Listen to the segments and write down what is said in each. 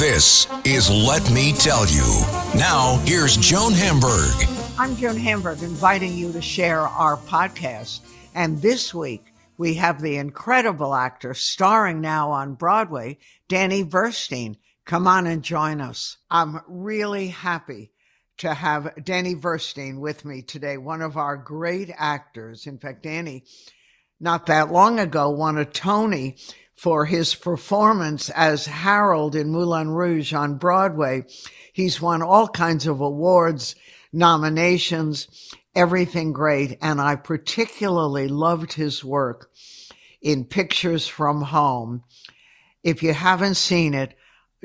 This is Let Me Tell You. Now, here's Joan Hamburg. I'm Joan Hamburg, inviting you to share our podcast. And this week, we have the incredible actor starring now on Broadway, Danny Burstein. Come on and join us. I'm really happy to have Danny Burstein with me today, one of our great actors. In fact, Danny, not that long ago, won a Tony for his performance as Harold in Moulin Rouge on Broadway. He's won all kinds of awards, nominations, everything great. And I particularly loved his work in Pictures from Home. If you haven't seen it,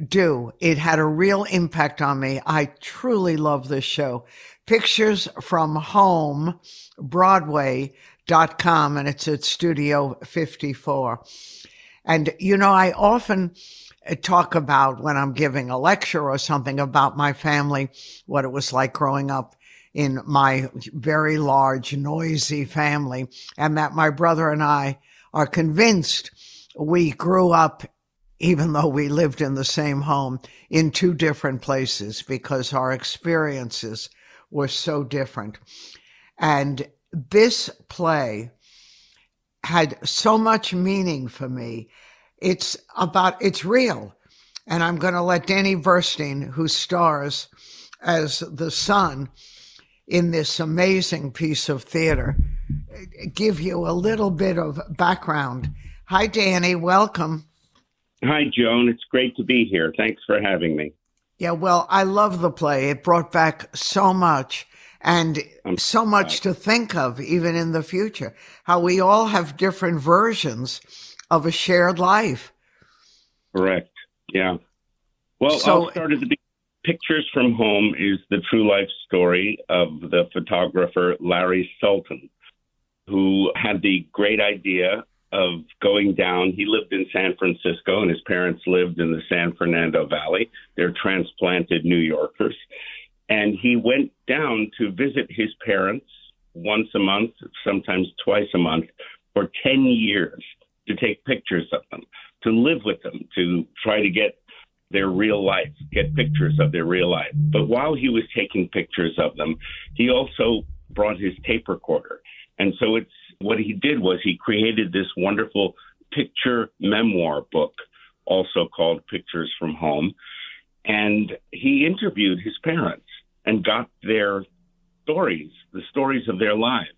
do. It had a real impact on me. I truly love this show. Pictures from Home, Broadway.com, and it's at Studio 54. And, you know, I often uh, talk about when I'm giving a lecture or something about my family, what it was like growing up in my very large, noisy family, and that my brother and I are convinced we grew up, even though we lived in the same home, in two different places because our experiences were so different. And this play had so much meaning for me. It's about, it's real. And I'm going to let Danny Burstein, who stars as the son in this amazing piece of theater, give you a little bit of background. Hi, Danny. Welcome. Hi, Joan. It's great to be here. Thanks for having me. Yeah, well, I love the play. It brought back so much and so much to think of even in the future. How we all have different versions of a shared life. Correct. Yeah. Well, so, I'll start at the beginning. Pictures from Home is the true life story of the photographer Larry Sultan, who had the great idea of going down. He lived in San Francisco, and his parents lived in the San Fernando Valley. They're transplanted New Yorkers. And he went down to visit his parents once a month, sometimes twice a month, for 10 years to take pictures of them, to live with them, to try to get their real life, get pictures of their real life. But while he was taking pictures of them, he also brought his tape recorder. And so it's what he did was he created this wonderful picture memoir book, also called Pictures from Home. And he interviewed his parents and got their stories, the stories of their lives.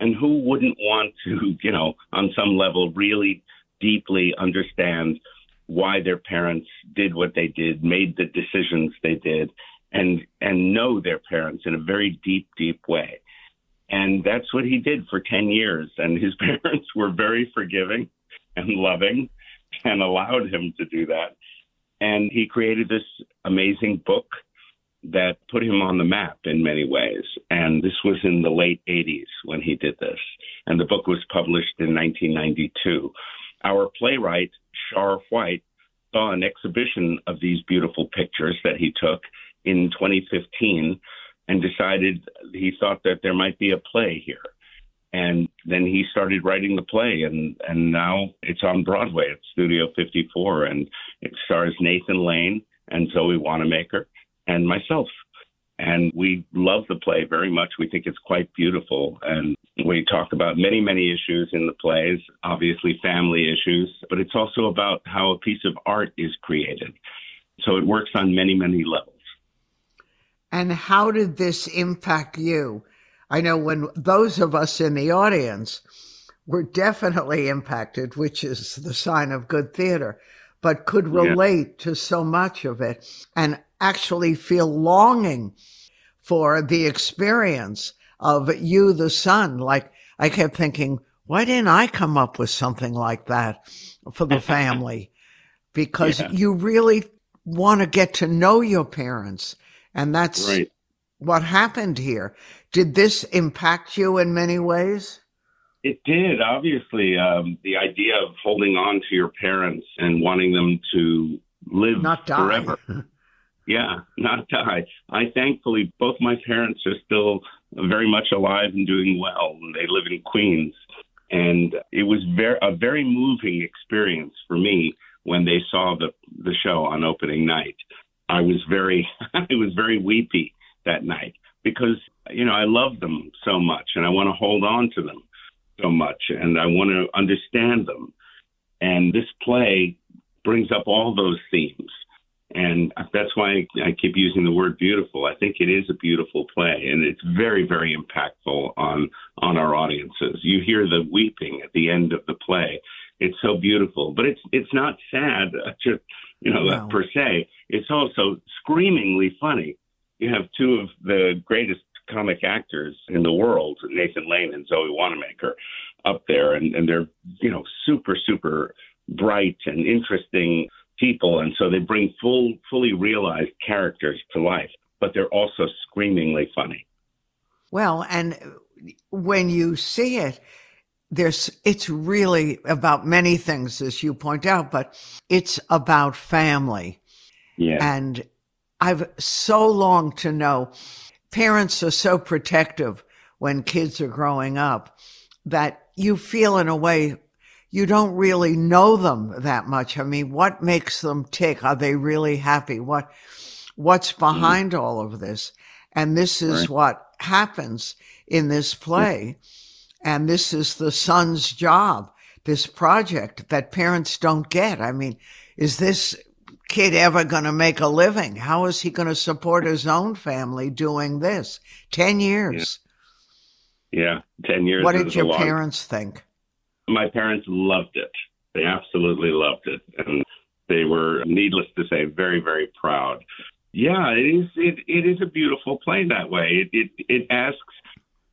And who wouldn't want to, you know, on some level, really deeply understand why their parents did what they did, made the decisions they did, and and know their parents in a very deep, deep way. And that's what he did for 10 years. And his parents were very forgiving and loving and allowed him to do that. And he created this amazing book that put him on the map in many ways. And this was in the late 80s when he did this. And the book was published in 1992. Our playwright, Sharr White, saw an exhibition of these beautiful pictures that he took in 2015 and decided he thought that there might be a play here. And then he started writing the play, and, and now it's on Broadway at Studio 54, and it stars Nathan Lane and Zoe Wanamaker and myself. And we love the play very much. We think it's quite beautiful. And we talk about many, many issues in the plays, obviously family issues, but it's also about how a piece of art is created. So it works on many, many levels. And how did this impact you? I know when those of us in the audience were definitely impacted, which is the sign of good theater, but could relate yeah. to so much of it. And actually feel longing for the experience of you, the son. Like I kept thinking, why didn't I come up with something like that for the family? Because yeah. you really want to get to know your parents. And that's right. what happened here. Did this impact you in many ways? It did, obviously. Um, the idea of holding on to your parents and wanting them to live not die. forever. yeah, not die. I thankfully, both my parents are still very much alive and doing well. They live in Queens. And it was very, a very moving experience for me when they saw the, the show on opening night. I was very, I was very weepy that night because, you know, I love them so much and I want to hold on to them so much and I want to understand them. And this play brings up all those themes. And that's why I keep using the word beautiful. I think it is a beautiful play, and it's very, very impactful on on our audiences. You hear the weeping at the end of the play. It's so beautiful, but it's it's not sad, uh, just you know, no. per se. It's also screamingly funny. You have two of the greatest comic actors in the world, Nathan Lane and Zoe Wanamaker, up there, and, and they're you know super super bright and interesting people, and so they bring full fully realized characters to life, but they're also screamingly funny. Well, and when you see it, there's it's really about many things, as you point out, but it's about family. Yeah. And I've so longed to know parents are so protective when kids are growing up that you feel in a way you don't really know them that much. I mean, what makes them tick? Are they really happy? What, what's behind mm-hmm. all of this? And this is right. what happens in this play. Yeah. And this is the son's job, this project that parents don't get. I mean, is this kid ever going to make a living? How is he going to support his own family doing this? 10 years. Yeah, yeah 10 years. What did your parents think? My parents loved it. They absolutely loved it. And they were, needless to say, very, very proud. Yeah, it is. It, it is a beautiful play that way. It, it it asks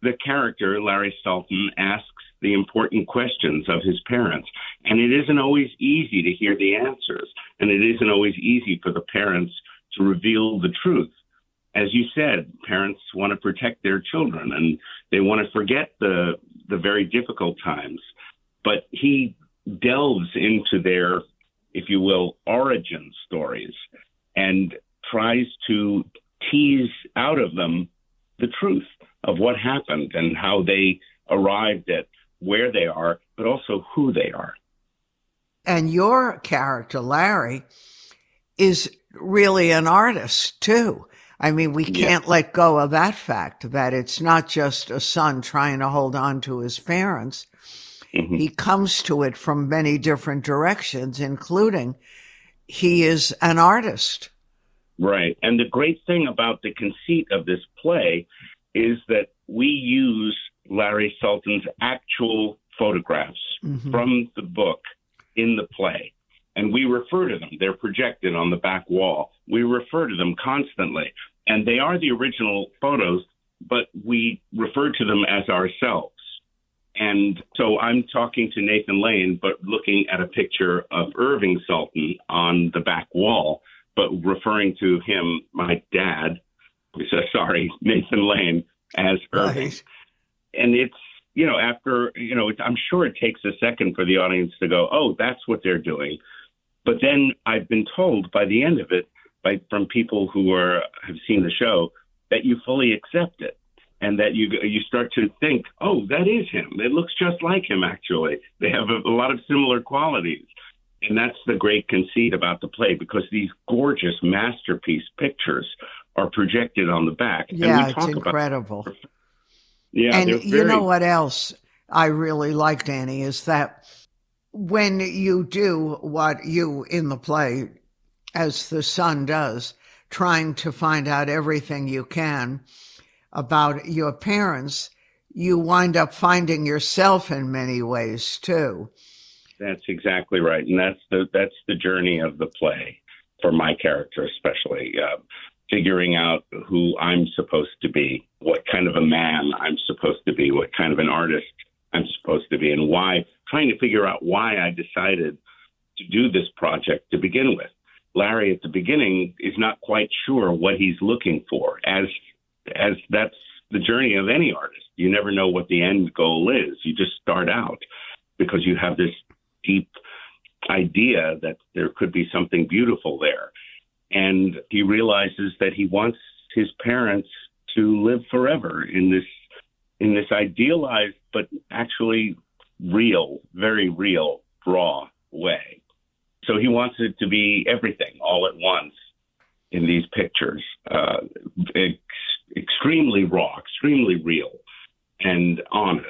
the character Larry Sultan asks the important questions of his parents. And it isn't always easy to hear the answers. And it isn't always easy for the parents to reveal the truth. As you said, parents want to protect their children and they want to forget the, the very difficult times. But he delves into their, if you will, origin stories and tries to tease out of them the truth of what happened and how they arrived at where they are, but also who they are. And your character, Larry, is really an artist too. I mean, we can't yeah. let go of that fact that it's not just a son trying to hold on to his parents. Mm-hmm. He comes to it from many different directions, including he is an artist. Right. And the great thing about the conceit of this play is that we use Larry Sultan's actual photographs mm-hmm. from the book in the play. And we refer to them. They're projected on the back wall. We refer to them constantly. And they are the original photos, but we refer to them as ourselves. And so I'm talking to Nathan Lane, but looking at a picture of Irving Sultan on the back wall, but referring to him, my dad, sorry, Nathan Lane, as Irving. Right and it's you know after you know i'm sure it takes a second for the audience to go oh that's what they're doing. But then i've been told by the end of it by from people who are have seen the show that you fully accept it and that you you start to think oh that is him it looks just like him actually they have a, a lot of similar qualities and that's the great conceit about the play because these gorgeous masterpiece pictures are projected on the back. Yeah, it's incredible. About, yeah, and very... you know what else I really like, Danny, is that when you do what you in the play, as the son does, trying to find out everything you can about your parents, you wind up finding yourself in many ways too. That's exactly right, and that's the that's the journey of the play for my character, especially. Uh, figuring out who I'm supposed to be, what kind of a man I'm supposed to be, what kind of an artist I'm supposed to be and why, trying to figure out why I decided to do this project to begin with. Larry at the beginning is not quite sure what he's looking for, as as that's the journey of any artist. You never know what the end goal is. You just start out because you have this deep idea that there could be something beautiful there. And he realizes that he wants his parents to live forever in this in this idealized but actually real, very real, raw way. So he wants it to be everything all at once in these pictures. Uh, extremely raw, extremely real, and honest.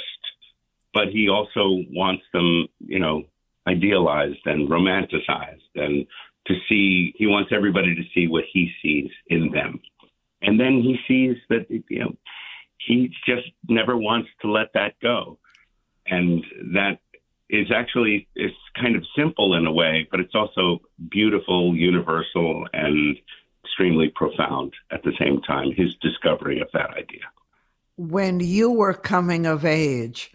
But he also wants them, you know, idealized and romanticized and to see, he wants everybody to see what he sees in them. And then he sees that, you know, he just never wants to let that go. And that is actually it's kind of simple in a way, but it's also beautiful, universal, and extremely profound at the same time. His discovery of that idea. When you were coming of age,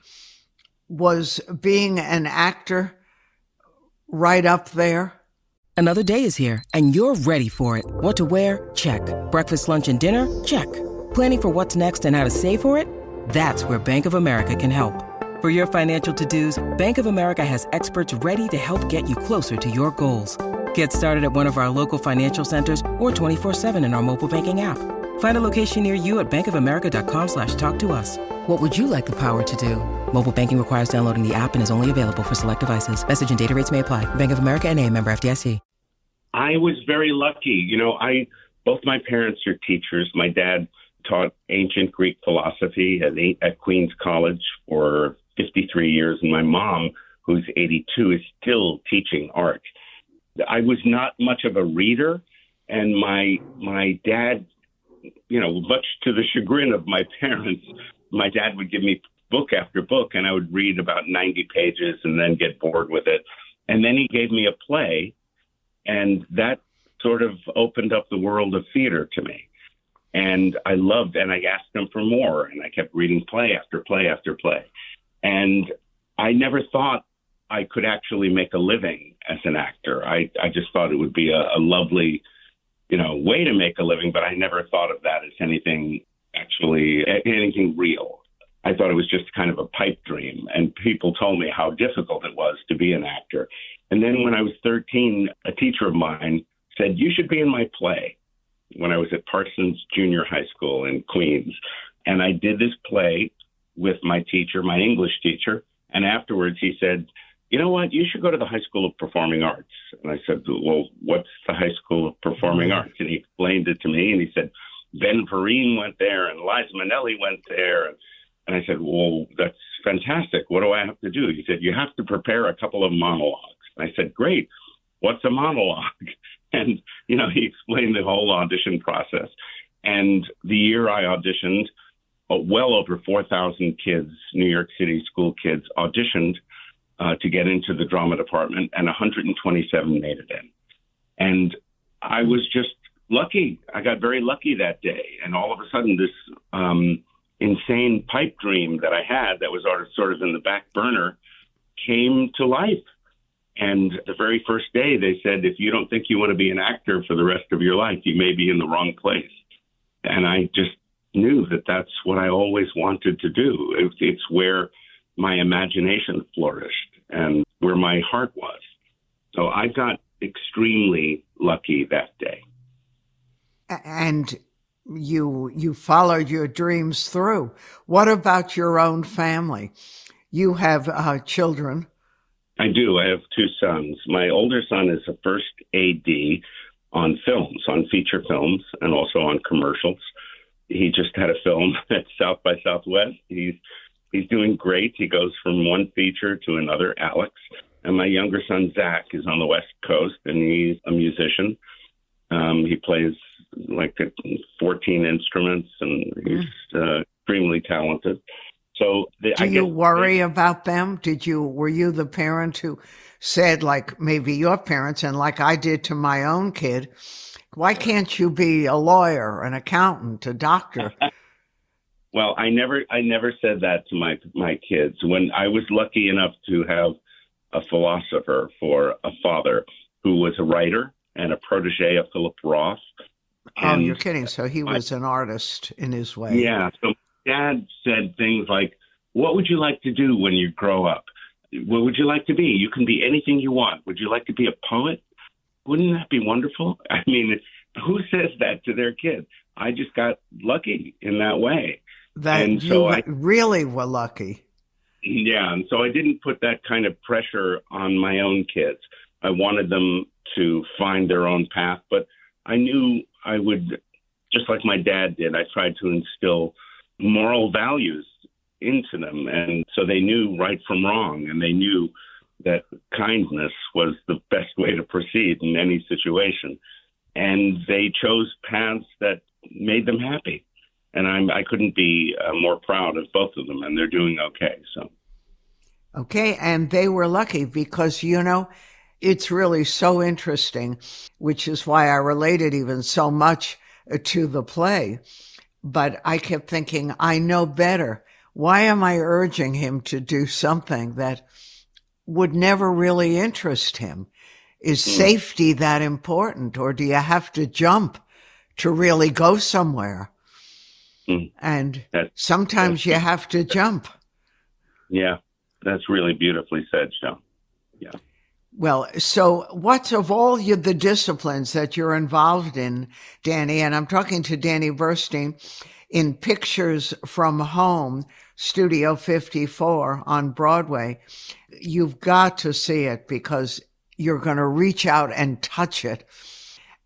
was being an actor right up there? Another day is here, and you're ready for it. What to wear? Check. Breakfast, lunch, and dinner? Check. Planning for what's next and how to save for it? That's where Bank of America can help. For your financial to-dos, Bank of America has experts ready to help get you closer to your goals. Get started at one of our local financial centers or 24-7 in our mobile banking app. Find a location near you at bankofamerica.com slash talk to us. What would you like the power to do? Mobile banking requires downloading the app and is only available for select devices. Message and data rates may apply. Bank of America and a member FDIC. I was very lucky. You know, I both my parents are teachers. My dad taught ancient Greek philosophy at, at Queens College for 53 years, and my mom, who's 82, is still teaching art. I was not much of a reader, and my my dad, you know, much to the chagrin of my parents, my dad would give me book after book, and I would read about 90 pages and then get bored with it. And then he gave me a play, and that sort of opened up the world of theater to me. And I loved, and I asked him for more, and I kept reading play after play after play. And I never thought I could actually make a living as an actor. I, I just thought it would be a, a lovely, you know, way to make a living, but I never thought of that as anything actually, anything real. I thought it was just kind of a pipe dream. And people told me how difficult it was to be an actor. And then when I was 13, a teacher of mine said, You should be in my play when I was at Parsons Junior High School in Queens. And I did this play with my teacher, my English teacher. And afterwards, he said, You know what? You should go to the High School of Performing Arts. And I said, Well, what's the High School of Performing mm-hmm. Arts? And he explained it to me. And he said, Ben Vereen went there and Liza Minnelli went there. And I said, Well, that's fantastic. What do I have to do? He said, You have to prepare a couple of monologues. And I said, Great. What's a monologue? And, you know, he explained the whole audition process. And the year I auditioned, uh, well over 4,000 kids, New York City school kids, auditioned uh, to get into the drama department, and 127 made it in. And I was just lucky. I got very lucky that day. And all of a sudden, this um, insane pipe dream that I had that was sort of in the back burner came to life. And the very first day, they said, if you don't think you want to be an actor for the rest of your life, you may be in the wrong place. And I just knew that that's what I always wanted to do. It, it's where my imagination flourished and where my heart was. So I got extremely lucky that day. And you you followed your dreams through. What about your own family? You have uh, children. I do. I have two sons. My older son is a first AD on films, on feature films, and also on commercials he just had a film at South by Southwest. He's he's doing great. He goes from one feature to another. Alex and my younger son Zach is on the West Coast, and he's a musician. Um, he plays like 14 instruments, and he's uh, extremely talented. So, the, do you worry about them? Did you were you the parent who said, like maybe your parents, and like I did to my own kid? Why can't you be a lawyer, an accountant, a doctor? Well, I never, I never said that to my my kids. When I was lucky enough to have a philosopher for a father who was a writer and a protege of Philip Roth. Oh, you're kidding! So he was I, an artist in his way. Yeah. So Dad said things like, "What would you like to do when you grow up? What would you like to be? You can be anything you want. Would you like to be a poet? Wouldn't that be wonderful? I mean, who says that to their kid? I just got lucky in that way. That and you so I, really were lucky. Yeah, and so I didn't put that kind of pressure on my own kids. I wanted them to find their own path, but I knew I would, just like my dad did, I tried to instill moral values into them. And so they knew right from wrong, and they knew that kindness was the best way to proceed in any situation. And they chose paths that made them happy and I'm I couldn't be uh, more proud of both of them, and they're doing okay. So, okay, and they were lucky because you know it's really so interesting, which is why I related even so much uh, to the play. But I kept thinking, I know better. Why am I urging him to do something that would never really interest him? Is mm. safety that important, or do you have to jump to really go somewhere? Mm. And that, sometimes you have to jump. Yeah, that's really beautifully said, Joan. Yeah. Well, so what's of all you, the disciplines that you're involved in, Danny? And I'm talking to Danny Burstein in Pictures from Home, Studio 54 on Broadway. You've got to see it because you're going to reach out and touch it.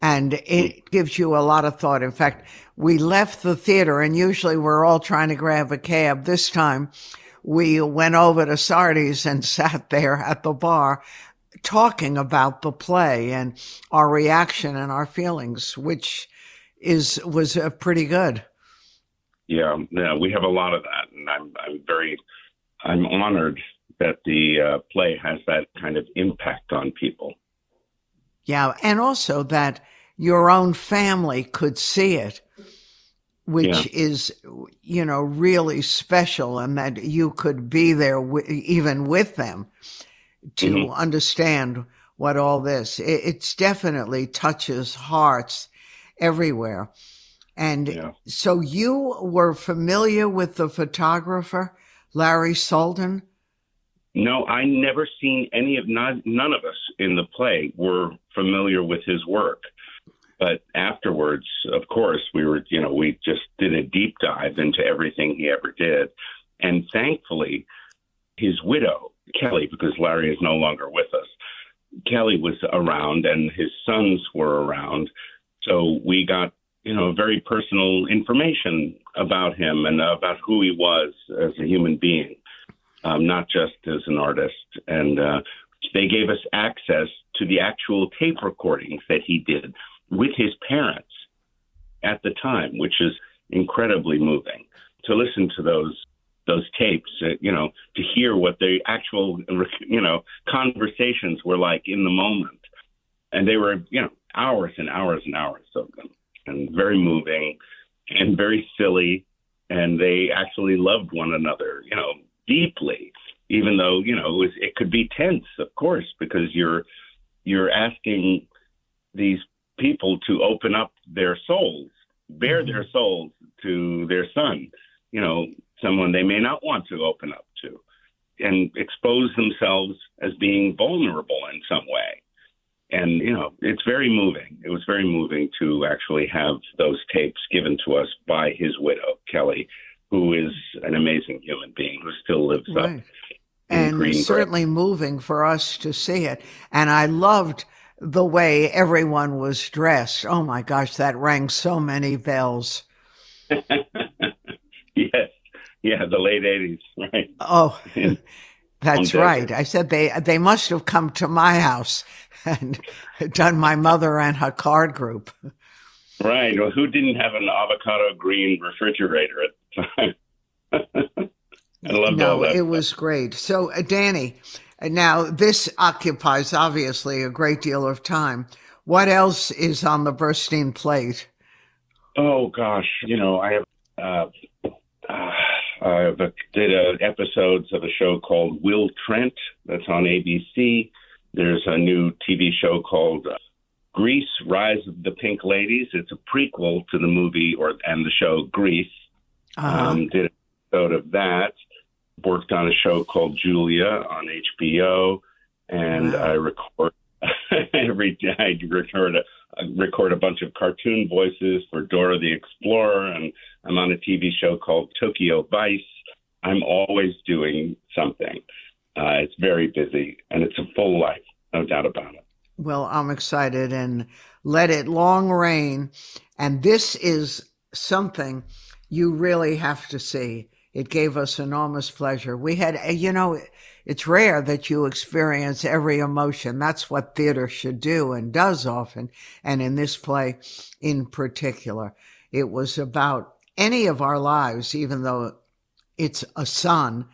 And it mm. gives you a lot of thought. In fact, we left the theater and usually we're all trying to grab a cab. This time we went over to Sardi's and sat there at the bar talking about the play and our reaction and our feelings, which is, was uh, pretty good. Yeah. Yeah. We have a lot of that. And I'm, I'm very, I'm honored that the uh, play has that kind of impact on people. Yeah. And also that your own family could see it which yeah. is, you know, really special and that you could be there w- even with them to mm-hmm. understand what all this, it, it's definitely touches hearts everywhere. And yeah. so you were familiar with the photographer, Larry Sultan? No, I never seen any of none, none of us in the play were familiar with his work. But afterwards, of course, we were, you know, we just did a deep dive into everything he ever did. And thankfully, his widow, Kelly, because Larry is no longer with us, Kelly was around and his sons were around. So we got, you know, very personal information about him and about who he was as a human being, um, not just as an artist. And uh, they gave us access to the actual tape recordings that he did with his parents at the time, which is incredibly moving to listen to those those tapes, uh, you know, to hear what the actual, you know, conversations were like in the moment. And they were, you know, hours and hours and hours of them and very moving and very silly. And they actually loved one another, you know, deeply, even though, you know, it, was, it could be tense, of course, because you're, you're asking these people to open up their souls, bare mm-hmm. their souls to their son, you know, someone they may not want to open up to, and expose themselves as being vulnerable in some way. And, you know, it's very moving. It was very moving to actually have those tapes given to us by his widow, Kelly, who is an amazing human being who still lives right. up. And certainly moving for us to see it. And I loved the way everyone was dressed. Oh my gosh, that rang so many bells. yes. Yeah, the late 80s, right. Oh. That's right. I said they they must have come to my house and done my mother and her card group. Right. Well, who didn't have an avocado green refrigerator at the time? I loved no, all that. it was great. So, uh, Danny, now, this occupies obviously a great deal of time. What else is on the Burstein plate? Oh gosh, you know, I have uh, uh, I did uh, episodes of a show called Will Trent that's on ABC. There's a new TV show called uh, Grease: Rise of the Pink Ladies. It's a prequel to the movie or and the show Grease. Uh-huh. Um, did an episode of that. Worked on a show called Julia on HBO, and wow. I record every day. I record a I record a bunch of cartoon voices for Dora the Explorer, and I'm on a TV show called Tokyo Vice. I'm always doing something. Uh, it's very busy, and it's a full life, no doubt about it. Well, I'm excited, and let it long rain. And this is something you really have to see. It gave us enormous pleasure. We had, you know, it's rare that you experience every emotion. That's what theater should do and does often. And in this play in particular, it was about any of our lives, even though it's a son,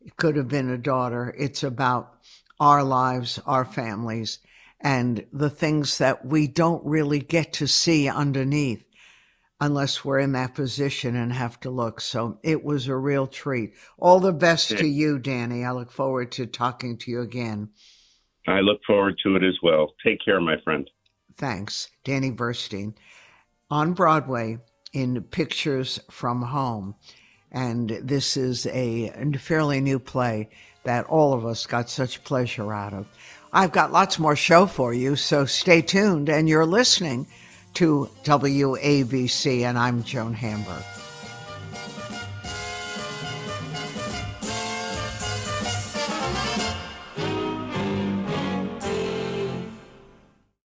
it could have been a daughter. It's about our lives, our families, and the things that we don't really get to see underneath unless we're in that position and have to look. So it was a real treat. All the best yeah. to you, Danny. I look forward to talking to you again. I look forward to it as well. Take care, my friend. Thanks. Danny Burstein on Broadway in Pictures from Home. And this is a fairly new play that all of us got such pleasure out of. I've got lots more show for you, so stay tuned. And you're listening to WABC, and I'm Joan Hamburg.